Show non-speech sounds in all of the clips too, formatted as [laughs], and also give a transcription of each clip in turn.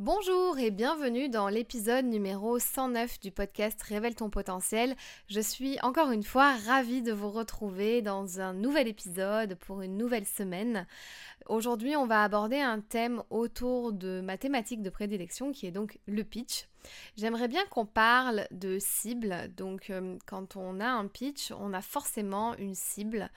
Bonjour et bienvenue dans l'épisode numéro 109 du podcast Révèle ton potentiel. Je suis encore une fois ravie de vous retrouver dans un nouvel épisode pour une nouvelle semaine. Aujourd'hui, on va aborder un thème autour de ma thématique de prédilection qui est donc le pitch. J'aimerais bien qu'on parle de cible. Donc, euh, quand on a un pitch, on a forcément une cible.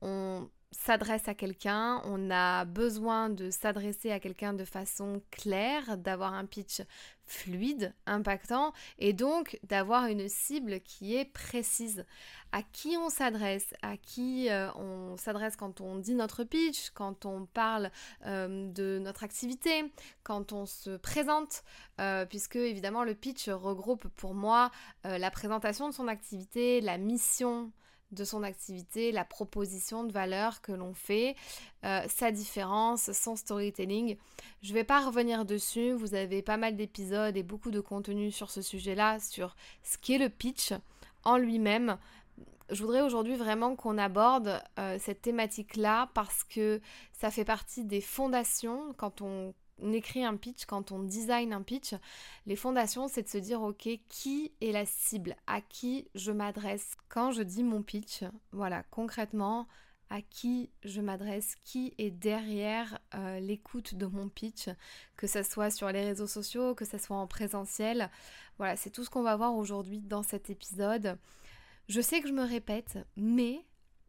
On s'adresse à quelqu'un, on a besoin de s'adresser à quelqu'un de façon claire, d'avoir un pitch fluide, impactant, et donc d'avoir une cible qui est précise. À qui on s'adresse, à qui euh, on s'adresse quand on dit notre pitch, quand on parle euh, de notre activité, quand on se présente, euh, puisque évidemment le pitch regroupe pour moi la présentation de son activité, la mission, de son activité, la proposition de valeur que l'on fait, euh, sa différence, son storytelling. Je ne vais pas revenir dessus, vous avez pas mal d'épisodes et beaucoup de contenu sur ce sujet-là, sur ce qu'est le pitch en lui-même. Je voudrais aujourd'hui vraiment qu'on aborde euh, cette thématique-là parce que ça fait partie des fondations quand on on écrit un pitch, quand on design un pitch, les fondations, c'est de se dire, ok, qui est la cible? À qui je m'adresse? Quand je dis mon pitch, voilà, concrètement, à qui je m'adresse, qui est derrière euh, l'écoute de mon pitch, que ce soit sur les réseaux sociaux, que ce soit en présentiel. Voilà, c'est tout ce qu'on va voir aujourd'hui dans cet épisode. Je sais que je me répète, mais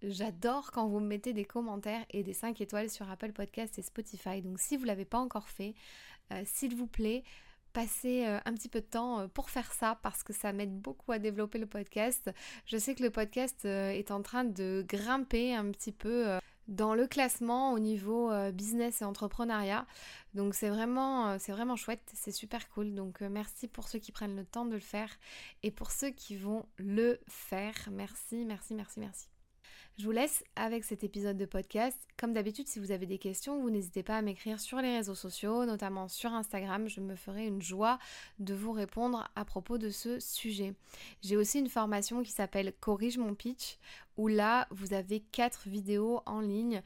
J'adore quand vous me mettez des commentaires et des 5 étoiles sur Apple Podcast et Spotify. Donc si vous ne l'avez pas encore fait, euh, s'il vous plaît, passez euh, un petit peu de temps euh, pour faire ça parce que ça m'aide beaucoup à développer le podcast. Je sais que le podcast est en train de grimper un petit peu dans le classement au niveau business et entrepreneuriat. Donc c'est vraiment, c'est vraiment chouette, c'est super cool. Donc merci pour ceux qui prennent le temps de le faire et pour ceux qui vont le faire. Merci, merci, merci, merci. Je vous laisse avec cet épisode de podcast. Comme d'habitude, si vous avez des questions, vous n'hésitez pas à m'écrire sur les réseaux sociaux, notamment sur Instagram. Je me ferai une joie de vous répondre à propos de ce sujet. J'ai aussi une formation qui s'appelle Corrige mon pitch, où là, vous avez quatre vidéos en ligne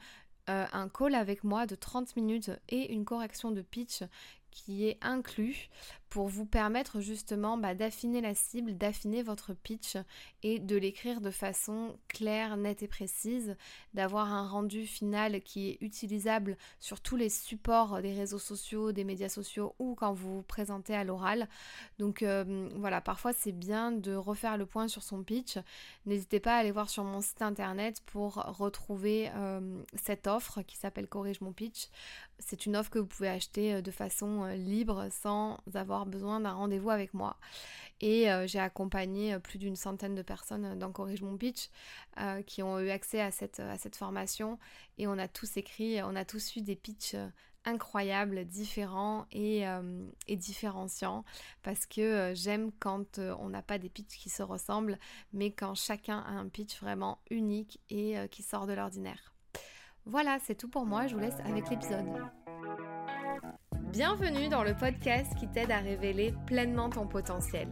euh, un call avec moi de 30 minutes et une correction de pitch qui est inclus pour vous permettre justement bah, d'affiner la cible, d'affiner votre pitch et de l'écrire de façon claire, nette et précise, d'avoir un rendu final qui est utilisable sur tous les supports des réseaux sociaux, des médias sociaux ou quand vous vous présentez à l'oral. Donc euh, voilà, parfois c'est bien de refaire le point sur son pitch. N'hésitez pas à aller voir sur mon site internet pour retrouver euh, cette offre qui s'appelle Corrige mon pitch. C'est une offre que vous pouvez acheter euh, de façon libre sans avoir besoin d'un rendez-vous avec moi. Et euh, j'ai accompagné euh, plus d'une centaine de personnes dans Corrige mon pitch euh, qui ont eu accès à cette, à cette formation. Et on a tous écrit, on a tous eu des pitchs incroyables, différents et, et différenciants. Parce que j'aime quand on n'a pas des pitchs qui se ressemblent, mais quand chacun a un pitch vraiment unique et qui sort de l'ordinaire. Voilà, c'est tout pour moi. Je vous laisse avec l'épisode. Bienvenue dans le podcast qui t'aide à révéler pleinement ton potentiel.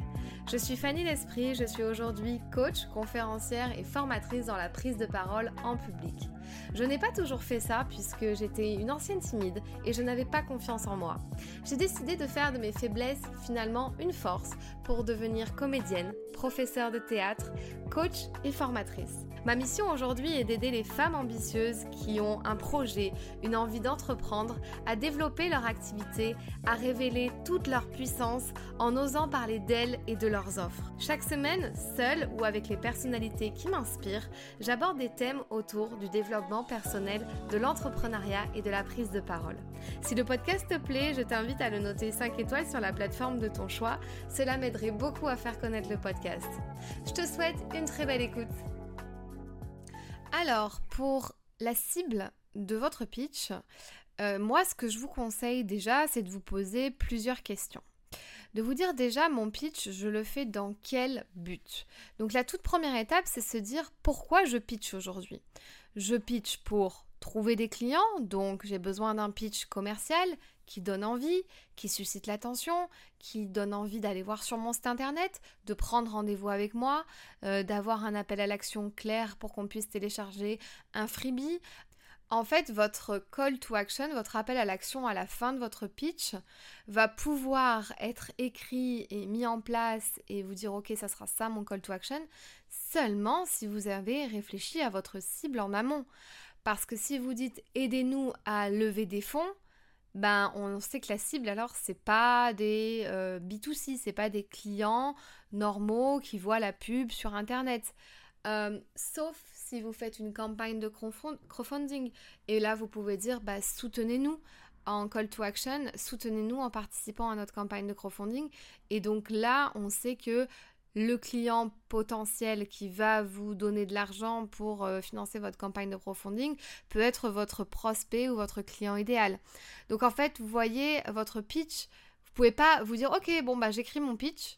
Je suis Fanny L'Esprit, je suis aujourd'hui coach, conférencière et formatrice dans la prise de parole en public. Je n'ai pas toujours fait ça puisque j'étais une ancienne timide et je n'avais pas confiance en moi. J'ai décidé de faire de mes faiblesses finalement une force pour devenir comédienne, professeure de théâtre, coach et formatrice. Ma mission aujourd'hui est d'aider les femmes ambitieuses qui ont un projet, une envie d'entreprendre, à développer leur activité, à révéler toute leur puissance en osant parler d'elles et de leurs offres. Chaque semaine, seule ou avec les personnalités qui m'inspirent, j'aborde des thèmes autour du développement personnel, de l'entrepreneuriat et de la prise de parole. Si le podcast te plaît, je t'invite à le noter 5 étoiles sur la plateforme de ton choix. Cela m'aiderait beaucoup à faire connaître le podcast. Je te souhaite une très belle écoute. Alors, pour la cible de votre pitch, euh, moi, ce que je vous conseille déjà, c'est de vous poser plusieurs questions. De vous dire déjà, mon pitch, je le fais dans quel but? Donc la toute première étape, c'est se dire pourquoi je pitch aujourd'hui. Je pitch pour trouver des clients, donc j'ai besoin d'un pitch commercial qui donne envie, qui suscite l'attention, qui donne envie d'aller voir sur mon site internet, de prendre rendez-vous avec moi, euh, d'avoir un appel à l'action clair pour qu'on puisse télécharger un freebie, En fait, votre call to action, votre appel à l'action à la fin de votre pitch va pouvoir être écrit et mis en place et vous dire ok ça sera ça mon call to action seulement si vous avez réfléchi à votre cible en amont. Parce que si vous dites aidez-nous à lever des fonds, ben on sait que la cible alors c'est pas des euh, B2C, c'est pas des clients normaux qui voient la pub sur internet. Euh, sauf si vous faites une campagne de crowdfunding. Et là, vous pouvez dire, bah, soutenez-nous en call to action, soutenez-nous en participant à notre campagne de crowdfunding. Et donc là, on sait que le client potentiel qui va vous donner de l'argent pour euh, financer votre campagne de crowdfunding peut être votre prospect ou votre client idéal. Donc en fait, vous voyez votre pitch, vous pouvez pas vous dire OK, bon bah j'écris mon pitch,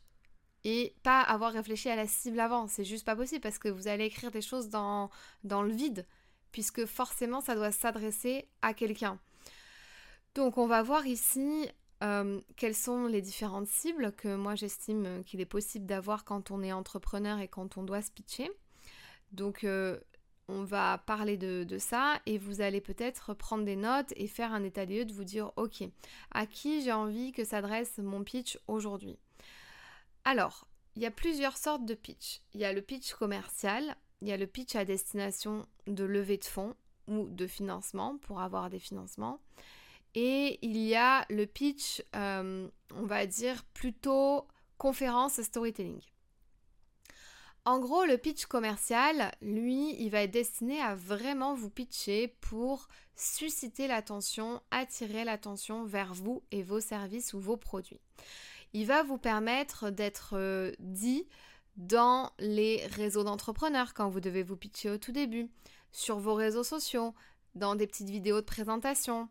et pas avoir réfléchi à la cible avant. C'est juste pas possible parce que vous allez écrire des choses dans, le vide, puisque forcément ça doit s'adresser à quelqu'un. Donc on va voir ici euh, quelles sont les différentes cibles que moi j'estime qu'il est possible d'avoir quand on est entrepreneur et quand on doit se pitcher. Donc euh, on va parler de, de, ça et vous allez peut-être prendre des notes et faire un état des lieux de vous dire ok, à qui j'ai envie que s'adresse mon pitch aujourd'hui? Alors, il y a plusieurs sortes de pitch. Il y a le pitch commercial, il y a le pitch à destination de levée de fonds ou de financement pour avoir des financements. Et il y a le pitch, euh, on va dire, plutôt conférence storytelling. En gros, le pitch commercial, lui, il va être destiné à vraiment vous pitcher pour susciter l'attention, attirer l'attention vers vous et vos services ou vos produits il va vous permettre d'être euh, dit dans les réseaux d'entrepreneurs quand vous devez vous pitcher au tout début, sur vos réseaux sociaux, dans des petites vidéos de présentation.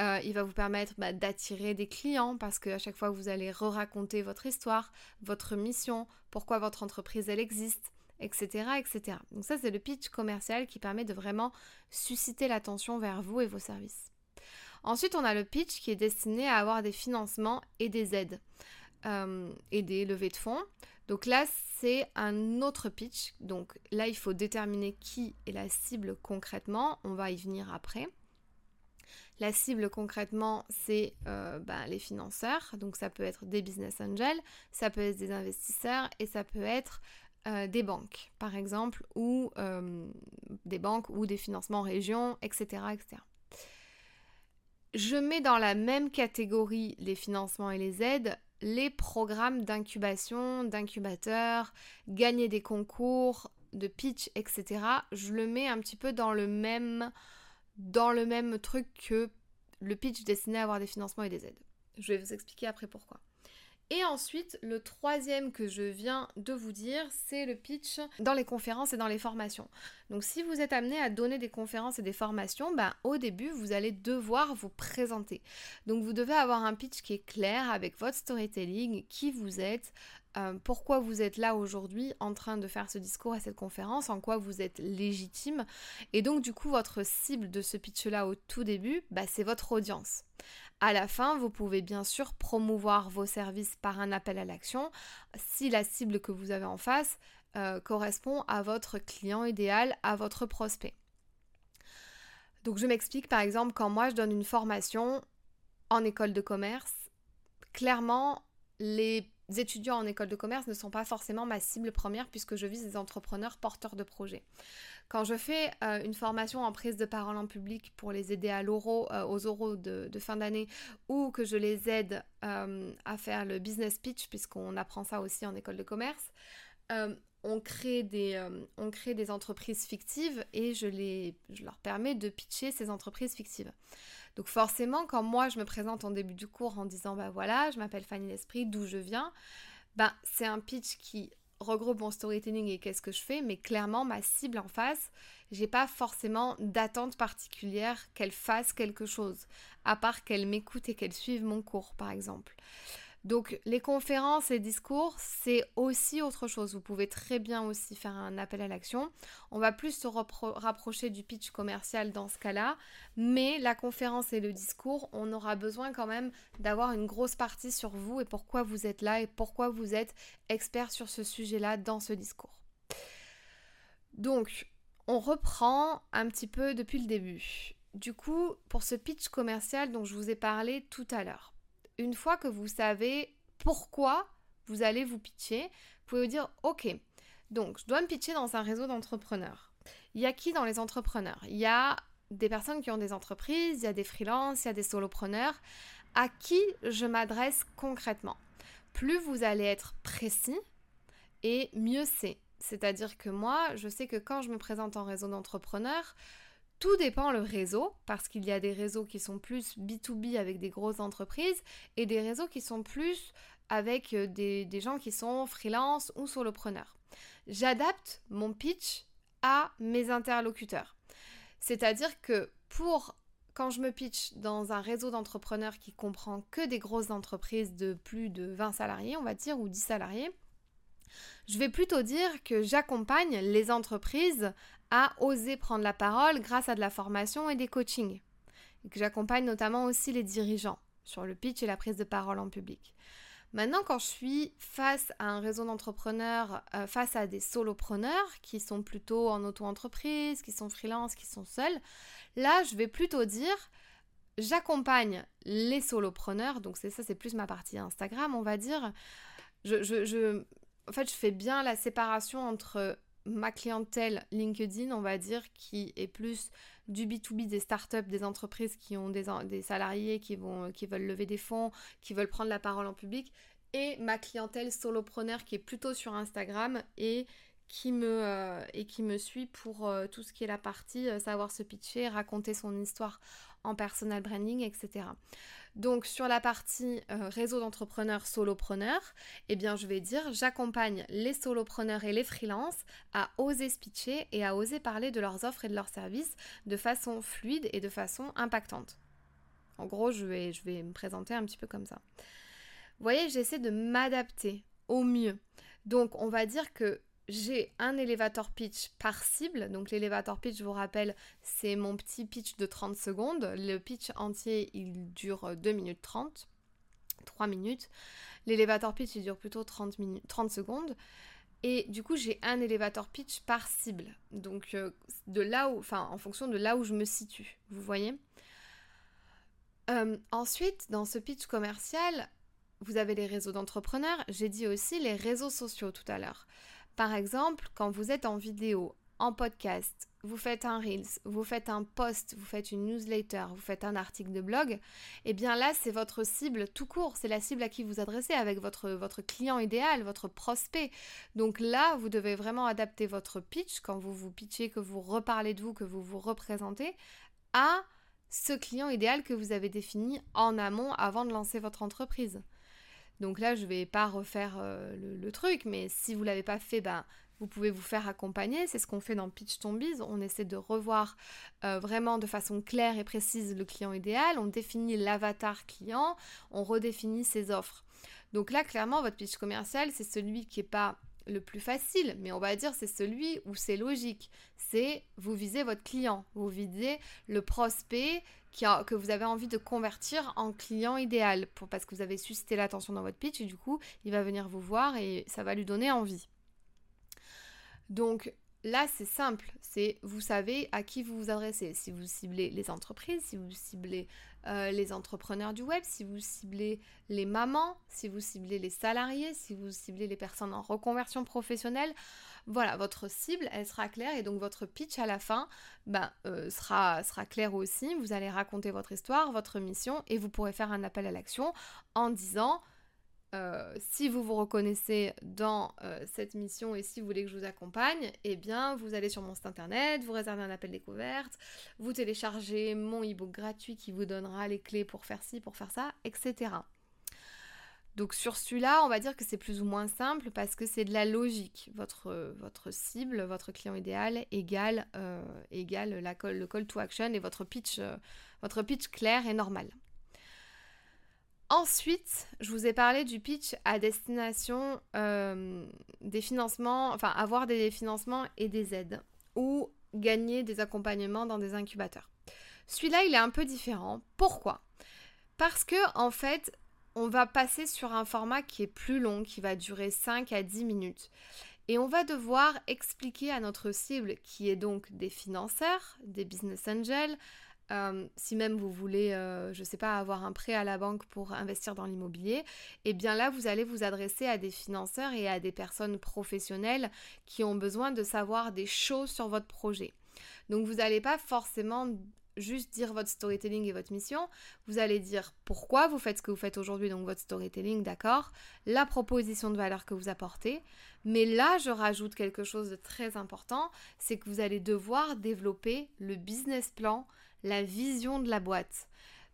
Euh, il va vous permettre bah, d'attirer des clients parce qu'à chaque fois vous allez re-raconter votre histoire, votre mission, pourquoi votre entreprise elle existe, etc. etc. Donc ça c'est le pitch commercial qui permet de vraiment susciter l'attention vers vous et vos services. Ensuite, on a le pitch qui est destiné à avoir des financements et des aides euh, et des levées de fonds. Donc là, c'est un autre pitch. Donc là, il faut déterminer qui est la cible concrètement. On va y venir après. La cible concrètement, c'est euh, ben, les financeurs. Donc ça peut être des business angels, ça peut être des investisseurs et ça peut être euh, des banques, par exemple, ou des banques ou des financements en région, etc., etc. Je mets dans la même catégorie les financements et les aides les programmes d'incubation, d'incubateurs, gagner des concours, de pitch, etc. Je le mets un petit peu dans le même, dans le même truc que le pitch destiné à avoir des financements et des aides. Je vais vous expliquer après pourquoi. Et ensuite, le troisième que je viens de vous dire, c'est le pitch dans les conférences et dans les formations. Donc si vous êtes amené à donner des conférences et des formations, ben, au début, vous allez devoir vous présenter. Donc vous devez avoir un pitch qui est clair avec votre storytelling, qui vous êtes, euh, pourquoi vous êtes là aujourd'hui en train de faire ce discours à cette conférence, en quoi vous êtes légitime. Et donc du coup, votre cible de ce pitch-là au tout début, ben, c'est votre audience. À la fin, vous pouvez bien sûr promouvoir vos services par un appel à l'action si la cible que vous avez en face euh, correspond à votre client idéal, à votre prospect. Donc je m'explique par exemple quand moi je donne une formation en école de commerce, clairement les étudiants en école de commerce ne sont pas forcément ma cible première puisque je vise des entrepreneurs porteurs de projets. Quand je fais euh, une formation en prise de parole en public pour les aider à euh, aux oraux de, fin d'année, ou que je les aide euh, à faire le business pitch, puisqu'on apprend ça aussi en école de commerce, on, crée des, on crée des entreprises fictives et je, les, je leur permets de pitcher ces entreprises fictives. Donc forcément, quand moi je me présente en début du cours en disant bah voilà, je m'appelle Fanny L'Esprit, d'où je viens, ben c'est un pitch qui regroupe mon storytelling et qu'est-ce que je fais, mais clairement ma cible en face, j'ai pas forcément d'attente particulière qu'elle fasse quelque chose, à part qu'elle m'écoute et qu'elle suive mon cours par exemple. Donc les conférences et discours, c'est aussi autre chose. Vous pouvez très bien aussi faire un appel à l'action. On va plus se rapprocher du pitch commercial dans ce cas-là, mais la conférence et le discours, on aura besoin quand même d'avoir une grosse partie sur vous et pourquoi vous êtes là et pourquoi vous êtes expert sur ce sujet-là dans ce discours. Donc, on reprend un petit peu depuis le début. du coup, pour ce pitch commercial dont je vous ai parlé tout à l'heure, une fois que vous savez pourquoi vous allez vous pitcher, vous pouvez vous dire, ok, donc je dois me pitcher dans un réseau d'entrepreneurs. Il y a qui dans les entrepreneurs? Il y a des personnes qui ont des entreprises, il y a des freelances, il y a des solopreneurs. À qui je m'adresse concrètement? Plus vous allez être précis et mieux c'est. C'est-à-dire que moi, je sais que quand je me présente en réseau d'entrepreneurs, tout dépend le réseau, parce qu'il y a des réseaux qui sont plus B2B avec des grosses entreprises et des réseaux qui sont plus avec euh, des, gens qui sont freelance ou solopreneurs. J'adapte mon pitch à mes interlocuteurs. C'est-à-dire que pour quand je me pitch dans un réseau d'entrepreneurs qui comprend que des grosses entreprises de plus de 20 salariés, on va dire, ou 10 salariés, je vais plutôt dire que j'accompagne les entreprises à oser prendre la parole grâce à de la formation et des coachings. Que j'accompagne notamment aussi les dirigeants sur le pitch et la prise de parole en public. Maintenant, quand je suis face à un réseau d'entrepreneurs, euh, face à des solopreneurs qui sont plutôt en auto-entreprise, qui sont freelance, qui sont seuls, là, je vais plutôt dire, j'accompagne les solopreneurs, donc c'est ça, c'est plus ma partie Instagram, on va dire. En fait, je fais bien la séparation entre ma clientèle LinkedIn, on va dire, qui est plus du B2B des startups, des entreprises qui ont des, des salariés qui, vont, qui veulent lever des fonds, qui veulent prendre la parole en public, et ma clientèle solopreneur qui est plutôt sur Instagram et qui me, euh, et qui me suit pour euh, tout ce qui est la partie euh, savoir se pitcher, raconter son histoire en personal branding, etc. Donc sur la partie réseau d'entrepreneurs solopreneurs, eh bien je vais dire j'accompagne les solopreneurs et les freelances à oser se pitcher et à oser parler de leurs offres et de leurs services de façon fluide et de façon impactante. En gros, je vais, je vais me présenter un petit peu comme ça. Vous voyez, j'essaie de m'adapter au mieux. Donc on va dire que j'ai un elevator pitch par cible. Donc l'elevator pitch, je vous rappelle, c'est mon petit pitch de 30 secondes. Le pitch entier, il dure 2 minutes 30, 3 minutes. L'elevator pitch, il dure plutôt 30, minutes, 30 secondes. Et du coup, j'ai un elevator pitch par cible. Donc euh, de là où, enfin, en fonction de là où je me situe. Vous voyez euh, Ensuite, dans ce pitch commercial, vous avez les réseaux d'entrepreneurs. J'ai dit aussi les réseaux sociaux tout à l'heure. Par exemple, quand vous êtes en vidéo, en podcast, vous faites un Reels, vous faites un post, vous faites une newsletter, vous faites un article de blog, eh bien là, c'est votre cible tout court, c'est la cible à qui vous adressez avec votre, votre client idéal, votre prospect. Donc là, vous devez vraiment adapter votre pitch quand vous vous pitchez, que vous reparlez de vous, que vous vous représentez, à ce client idéal que vous avez défini en amont avant de lancer votre entreprise. Donc là, je ne vais pas refaire euh, le, truc, mais si vous ne l'avez pas fait, ben, vous pouvez vous faire accompagner. C'est ce qu'on fait dans Pitch Tombies. On essaie de revoir euh, vraiment de façon claire et précise le client idéal. On définit l'avatar client. On redéfinit ses offres. Donc là, clairement, votre pitch commercial, c'est celui qui n'est pas le plus facile, mais on va dire c'est celui où c'est logique. C'est vous visez votre client, vous visez le prospect que vous avez envie de convertir en client idéal pour, parce que vous avez suscité l'attention dans votre pitch et du coup il va venir vous voir et ça va lui donner envie. Donc là c'est simple, c'est vous savez à qui vous vous adressez. Si vous ciblez les entreprises, si vous ciblez euh, les entrepreneurs du web, si vous ciblez les mamans, si vous ciblez les salariés, si vous ciblez les personnes en reconversion professionnelle, voilà, votre cible, elle sera claire et donc votre pitch à la fin ben, euh, sera, sera clair aussi. Vous allez raconter votre histoire, votre mission et vous pourrez faire un appel à l'action en disant euh, si vous vous reconnaissez dans euh, cette mission et si vous voulez que je vous accompagne, eh bien vous allez sur mon site internet, vous réservez un appel découverte, vous téléchargez mon e-book gratuit qui vous donnera les clés pour faire ci, pour faire ça, etc. Donc sur celui-là, on va dire que c'est plus ou moins simple parce que c'est de la logique. Votre, votre cible, votre client idéal égale, euh, égale le call to action et votre pitch, euh, votre pitch clair et normal. Ensuite, je vous ai parlé du pitch à destination euh, des financements, enfin avoir des financements et des aides ou gagner des accompagnements dans des incubateurs. Celui-là, il est un peu différent. Pourquoi? Parce que en fait, on va passer sur un format qui est plus long, qui va durer 5 à 10 minutes. Et on va devoir expliquer à notre cible, qui est donc des financeurs, des business angels, euh, si même vous voulez, je ne sais pas, avoir un prêt à la banque pour investir dans l'immobilier, eh bien là, vous allez vous adresser à des financeurs et à des personnes professionnelles qui ont besoin de savoir des choses sur votre projet. Donc vous n'allez pas forcément juste dire votre storytelling et votre mission. Vous allez dire pourquoi vous faites ce que vous faites aujourd'hui, donc votre storytelling, d'accord, la proposition de valeur que vous apportez. Mais là, je rajoute quelque chose de très important, c'est que vous allez devoir développer le business plan, la vision de la boîte.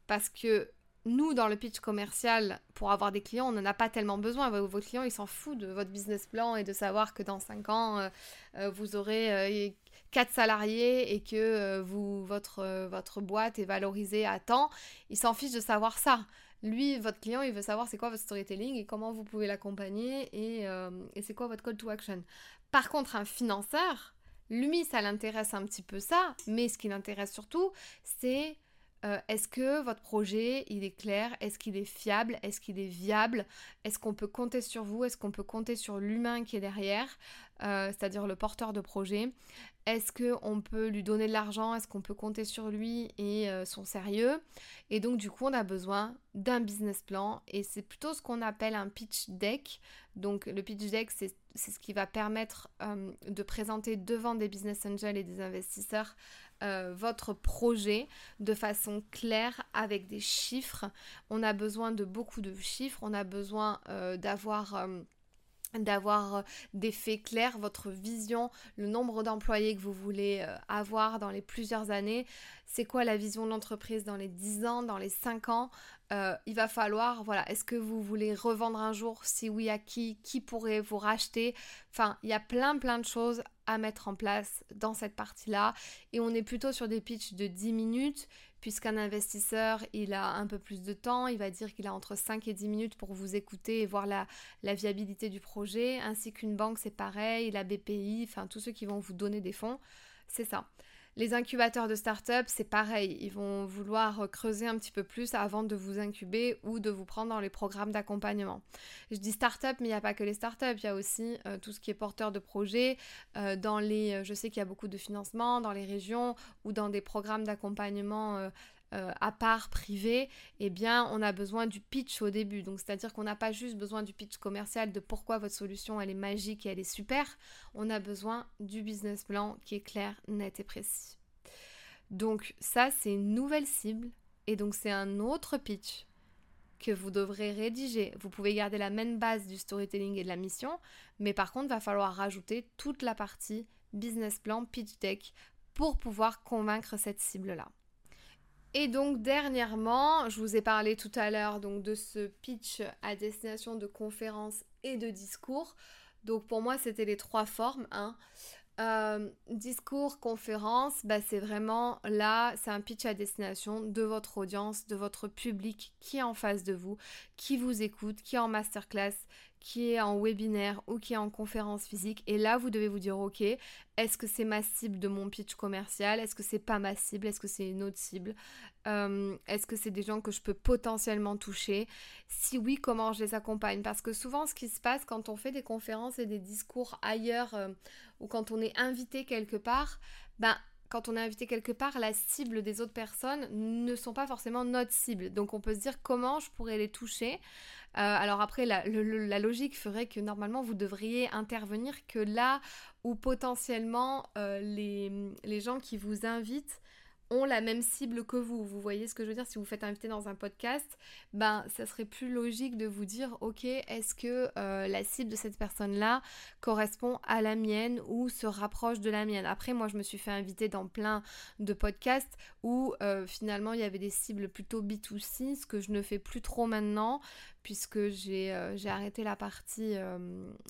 Parce que nous, dans le pitch commercial, pour avoir des clients, on n'en a pas tellement besoin. Vos clients, ils s'en foutent de votre business plan et de savoir que dans 5 ans, euh, euh, vous aurez euh, quatre salariés et que euh, vous, votre, votre boîte est valorisée à temps, il s'en fiche de savoir ça. Lui, votre client, il veut savoir c'est quoi votre storytelling et comment vous pouvez l'accompagner et, et c'est quoi votre call to action. Par contre, un financeur, lui, ça l'intéresse un petit peu ça, mais ce qui l'intéresse surtout, c'est est-ce que votre projet, il est clair? Est-ce qu'il est fiable? Est-ce qu'il est viable? Est-ce qu'on peut compter sur vous? Est-ce qu'on peut compter sur l'humain qui est derrière c'est-à-dire le porteur de projet? Est-ce qu'on peut lui donner de l'argent? Est-ce qu'on peut compter sur lui et euh, son sérieux? Et donc du coup, on a besoin d'un business plan et c'est plutôt ce qu'on appelle un pitch deck. Donc le pitch deck, c'est ce qui va permettre euh, de présenter devant des business angels et des investisseurs euh, votre projet de façon claire avec des chiffres. On a besoin de beaucoup de chiffres, on a besoin d'avoir d'avoir euh, des faits clairs, votre vision, le nombre d'employés que vous voulez euh, avoir dans les plusieurs années, c'est quoi la vision de l'entreprise dans les 10 ans, dans les 5 ans. Euh, il va falloir, voilà, est-ce que vous voulez revendre un jour? Si oui, à qui? Qui pourrait vous racheter? Enfin, il y a plein plein de choses à mettre en place dans cette partie-là. Et on est plutôt sur des pitchs de 10 minutes puisqu'un investisseur, il a un peu plus de temps, il va dire qu'il a entre 5 et 10 minutes pour vous écouter et voir la, viabilité du projet, ainsi qu'une banque, c'est pareil, la BPI, enfin tous ceux qui vont vous donner des fonds, c'est ça. Les incubateurs de start-up, c'est pareil. Ils vont vouloir creuser un petit peu plus avant de vous incuber ou de vous prendre dans les programmes d'accompagnement. Je dis start-up, mais il n'y a pas que les start-up. Il y a aussi euh, tout ce qui est porteur de projet. Euh, dans les, euh, je sais qu'il y a beaucoup de financement dans les régions ou dans des programmes d'accompagnement euh, à part privé, eh bien, on a besoin du pitch au début. Donc, c'est-à-dire qu'on n'a pas juste besoin du pitch commercial de pourquoi votre solution elle est magique et elle est super. On a besoin du business plan qui est clair, net et précis. Donc, ça, c'est une nouvelle cible et donc c'est un autre pitch que vous devrez rédiger. Vous pouvez garder la même base du storytelling et de la mission, mais par contre, il va falloir rajouter toute la partie business plan, pitch deck pour pouvoir convaincre cette cible-là. Et donc dernièrement, je vous ai parlé tout à l'heure donc de ce pitch à destination de conférences et de discours. Donc pour moi, c'était les trois formes. Hein. Euh, discours, conférence, bah c'est vraiment là, c'est un pitch à destination de votre audience, de votre public qui est en face de vous, qui vous écoute, qui est en masterclass, qui est en webinaire ou qui est en conférence physique. Et là, vous devez vous dire, ok, est-ce que c'est ma cible de mon pitch commercial? Est-ce que c'est pas ma cible? Est-ce que c'est une autre cible? Euh, Est-ce que c'est des gens que je peux potentiellement toucher? Si oui, comment je les accompagne? Parce que souvent, ce qui se passe quand on fait des conférences et des discours ailleurs euh, ou quand on est invité quelque part, ben quand on est invité quelque part, la cible des autres personnes ne sont pas forcément notre cible. Donc on peut se dire comment je pourrais les toucher. Euh, alors après, la, logique ferait que normalement vous devriez intervenir que là où potentiellement euh, les, les gens qui vous invitent ont la même cible que vous. Vous voyez ce que je veux dire? Si vous faites inviter dans un podcast, ben ça serait plus logique de vous dire ok, est-ce que euh, la cible de cette personne-là correspond à la mienne ou se rapproche de la mienne? Après, moi, je me suis fait inviter dans plein de podcasts où euh, finalement il y avait des cibles plutôt B2C, ce que je ne fais plus trop maintenant puisque j'ai euh, arrêté la partie euh,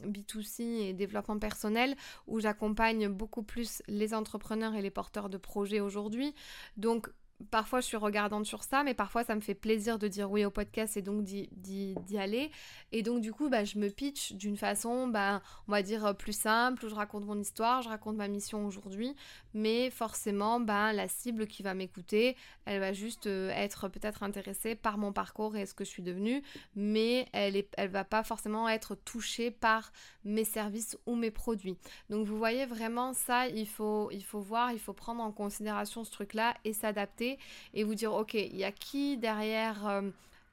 B2C et développement personnel où j'accompagne beaucoup plus les entrepreneurs et les porteurs de projets aujourd'hui. Donc parfois je suis regardante sur ça, mais parfois ça me fait plaisir de dire oui au podcast et donc d'y aller. Et donc du coup, bah, je me pitch d'une façon, bah, on va dire plus simple, où je raconte mon histoire, je raconte ma mission aujourd'hui, mais forcément, bah, la cible qui va m'écouter, elle va juste euh, être peut-être intéressée par mon parcours et ce que je suis devenue, mais elle ne elle va pas forcément être touchée par mes services ou mes produits. Donc vous voyez vraiment ça, il faut, il faut voir, il faut prendre en considération ce truc-là et s'adapter et vous dire, ok, il y a qui derrière... Euh,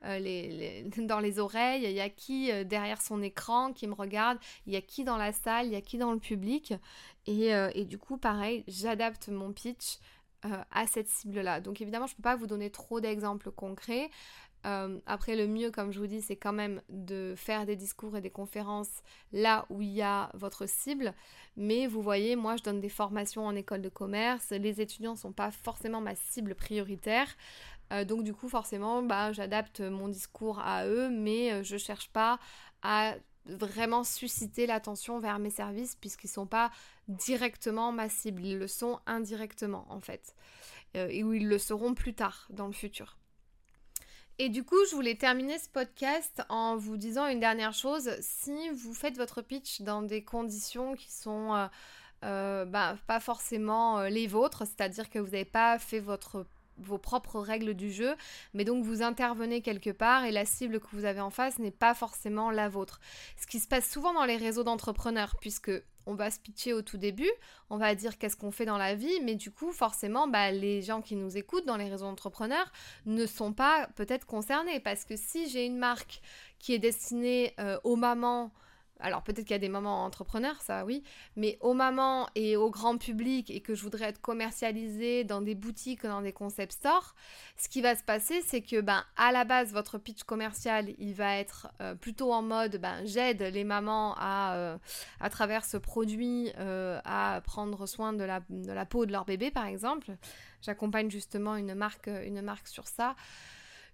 euh, les, [laughs] dans les oreilles, il y a qui derrière son écran qui me regarde, il y a qui dans la salle, il y a qui dans le public. Et, et du coup, pareil, j'adapte mon pitch à cette cible-là. Donc évidemment, je ne peux pas vous donner trop d'exemples concrets. Euh, après, le mieux, comme je vous dis, c'est quand même de faire des discours et des conférences là où il y a votre cible. Mais vous voyez, moi, je donne des formations en école de commerce. Les étudiants ne sont pas forcément ma cible prioritaire. Euh, donc, du coup, forcément, bah, j'adapte mon discours à eux, mais euh, je ne cherche pas à vraiment susciter l'attention vers mes services puisqu'ils ne sont pas directement ma cible. Ils le sont indirectement, en fait. et où ils le seront plus tard, dans le futur. Et du coup, je voulais terminer ce podcast en vous disant une dernière chose. Si vous faites votre pitch dans des conditions qui sont euh, euh, bah, pas forcément euh, les vôtres, c'est-à-dire que vous n'avez pas fait votre vos propres règles du jeu, mais donc vous intervenez quelque part et la cible que vous avez en face n'est pas forcément la vôtre. Ce qui se passe souvent dans les réseaux d'entrepreneurs, puisque on va se pitcher au tout début, on va dire qu'est-ce qu'on fait dans la vie, mais du coup, forcément, bah, les gens qui nous écoutent dans les réseaux d'entrepreneurs ne sont pas peut-être concernés, parce que si j'ai une marque qui est destinée euh, aux mamans, alors peut-être qu'il y a des mamans entrepreneurs, ça oui, mais aux mamans et au grand public et que je voudrais être commercialisée dans des boutiques, dans des concept stores, ce qui va se passer, c'est que ben à la base votre pitch commercial, il va être euh, plutôt en mode ben j'aide les mamans à euh, à travers ce produit euh, à prendre soin de la, de la peau de leur bébé par exemple. J'accompagne justement une marque une marque sur ça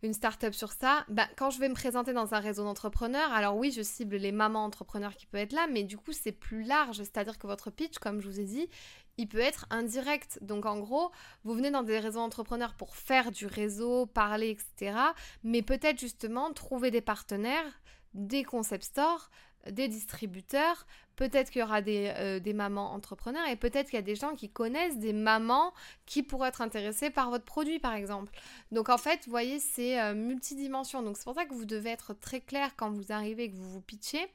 une start-up sur ça, bah, quand je vais me présenter dans un réseau d'entrepreneurs, alors oui, je cible les mamans entrepreneurs qui peuvent être là, mais du coup, c'est plus large. C'est-à-dire que votre pitch, comme je vous ai dit, il peut être indirect. Donc en gros, vous venez dans des réseaux d'entrepreneurs pour faire du réseau, parler, etc. Mais peut-être justement trouver des partenaires, des concept stores, des distributeurs, peut-être qu'il y aura euh, des, mamans entrepreneurs et peut-être qu'il y a des gens qui connaissent des mamans qui pourraient être intéressées par votre produit par exemple. Donc en fait, vous voyez, c'est euh, multidimension. Donc c'est pour ça que vous devez être très clair quand vous arrivez que vous vous pitchez.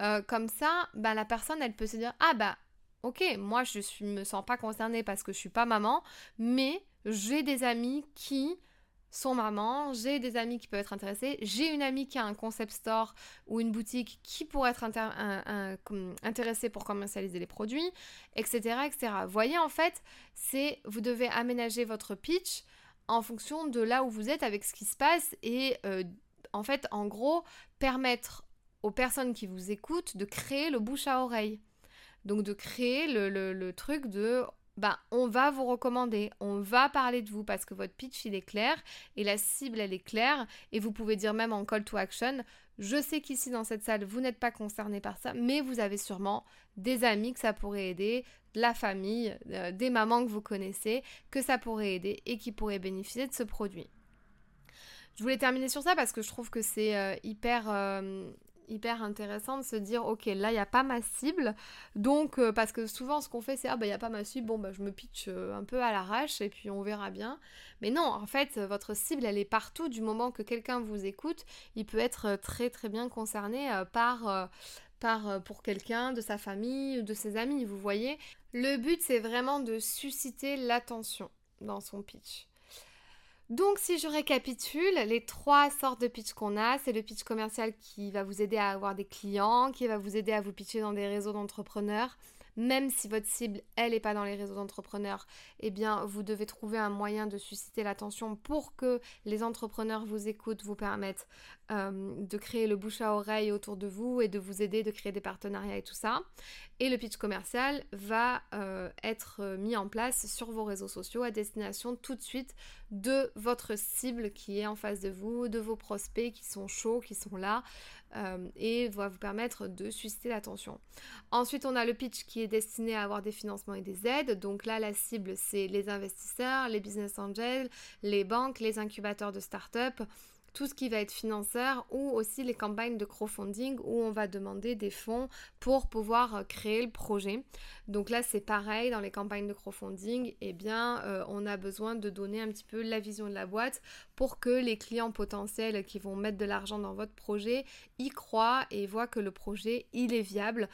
Euh, comme ça, bah, la personne, elle peut se dire, ah bah ok, moi je ne me sens pas concernée parce que je suis pas maman, mais j'ai des amis qui son maman, j'ai des amis qui peuvent être intéressés, j'ai une amie qui a un concept store ou une boutique qui pourrait être intéressée pour commercialiser les produits, etc., etc. Vous voyez, en fait, c'est vous devez aménager votre pitch en fonction de là où vous êtes avec ce qui se passe et euh, en fait, en gros, permettre aux personnes qui vous écoutent de créer le bouche à oreille. Donc de créer le truc de ben, on va vous recommander, on va parler de vous parce que votre pitch il est clair et la cible elle est claire et vous pouvez dire même en call to action, je sais qu'ici dans cette salle vous n'êtes pas concerné par ça, mais vous avez sûrement des amis que ça pourrait aider, de la famille, euh, des mamans que vous connaissez, que ça pourrait aider et qui pourraient bénéficier de ce produit. Je voulais terminer sur ça parce que je trouve que c'est euh, hyper, euh, hyper intéressant de se dire ok là il n'y a pas ma cible. Donc euh, parce que souvent ce qu'on fait c'est ah bah il n'y a pas ma cible bon bah je me pitch euh, un peu à l'arrache et puis on verra bien. Mais non en fait votre cible elle est partout. Du moment que quelqu'un vous écoute il peut être euh, très très bien concerné par par pour quelqu'un de sa famille de ses amis vous voyez. Le but c'est vraiment de susciter l'attention dans son pitch donc si je récapitule, les trois sortes de pitch qu'on a, c'est le pitch commercial qui va vous aider à avoir des clients, qui va vous aider à vous pitcher dans des réseaux d'entrepreneurs, même si votre cible, elle n'est pas dans les réseaux d'entrepreneurs, eh bien, vous devez trouver un moyen de susciter l'attention pour que les entrepreneurs vous écoutent, vous permettent euh, de créer le bouche à oreille autour de vous et de vous aider de créer des partenariats et tout ça. Et le pitch commercial va euh, être mis en place sur vos réseaux sociaux à destination tout de suite de votre cible qui est en face de vous, de vos prospects qui sont chauds, qui sont là, euh, et va vous permettre de susciter l'attention. Ensuite, on a le pitch qui est destiné à avoir des financements et des aides. Donc là, la cible, c'est les investisseurs, les business angels, les banques, les incubateurs de start-up tout ce qui va être financeur ou aussi les campagnes de crowdfunding où on va demander des fonds pour pouvoir euh, créer le projet. Donc là c'est pareil dans les campagnes de crowdfunding, eh bien euh, on a besoin de donner un petit peu la vision de la boîte pour que les clients potentiels qui vont mettre de l'argent dans votre projet y croient et voient que le projet il est viable.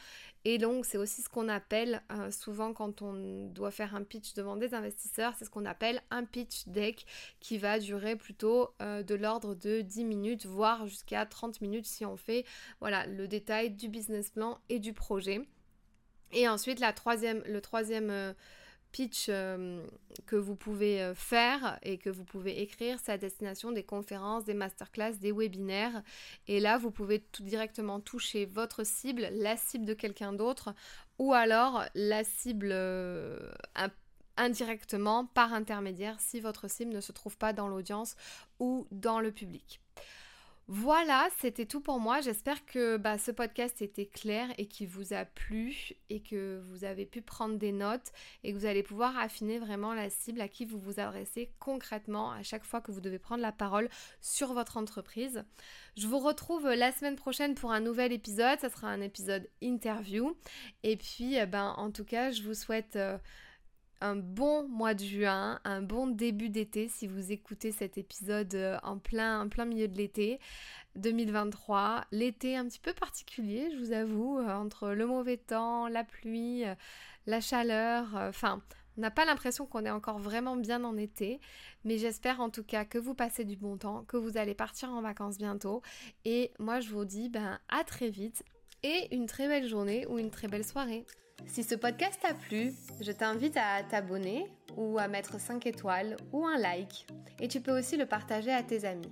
Et donc c'est aussi ce qu'on appelle euh, souvent quand on doit faire un pitch devant des investisseurs, c'est ce qu'on appelle un pitch deck qui va durer plutôt de l'ordre de 10 minutes, voire jusqu'à 30 minutes si on fait voilà, le détail du business plan et du projet. Et ensuite, la troisième, le troisième euh, pitch euh, que vous pouvez euh, faire et que vous pouvez écrire, c'est à destination des conférences, des masterclass, des webinaires. Et là, vous pouvez tout directement toucher votre cible, la cible de quelqu'un d'autre, ou alors la cible un indirectement par intermédiaire si votre cible ne se trouve pas dans l'audience ou dans le public. Voilà, c'était tout pour moi. J'espère que bah, ce podcast était clair et qu'il vous a plu et que vous avez pu prendre des notes et que vous allez pouvoir affiner vraiment la cible à qui vous vous adressez concrètement à chaque fois que vous devez prendre la parole sur votre entreprise. Je vous retrouve la semaine prochaine pour un nouvel épisode. Ça sera un épisode interview. Et puis, eh ben, en tout cas, je vous souhaite... Euh, un bon mois de juin, un bon début d'été si vous écoutez cet épisode euh, en plein, plein milieu de l'été 2023. L'été un petit peu particulier, je vous avoue, euh, entre le mauvais temps, la pluie, euh, la chaleur, enfin... on n'a pas l'impression qu'on est encore vraiment bien en été, mais j'espère en tout cas que vous passez du bon temps, que vous allez partir en vacances bientôt. Et moi je vous dis ben, à très vite et une très belle journée ou une très belle soirée. Si ce podcast t'a plu, je t'invite à t'abonner ou à mettre 5 étoiles ou un like. Et tu peux aussi le partager à tes amis.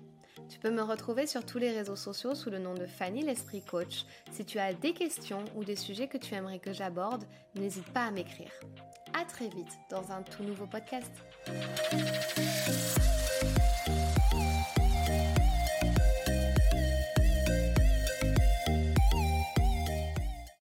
Tu peux me retrouver sur tous les réseaux sociaux sous le nom de Fanny l'Esprit Coach. Si tu as des questions ou des sujets que tu aimerais que j'aborde, n'hésite pas à m'écrire. À très vite dans un tout nouveau podcast.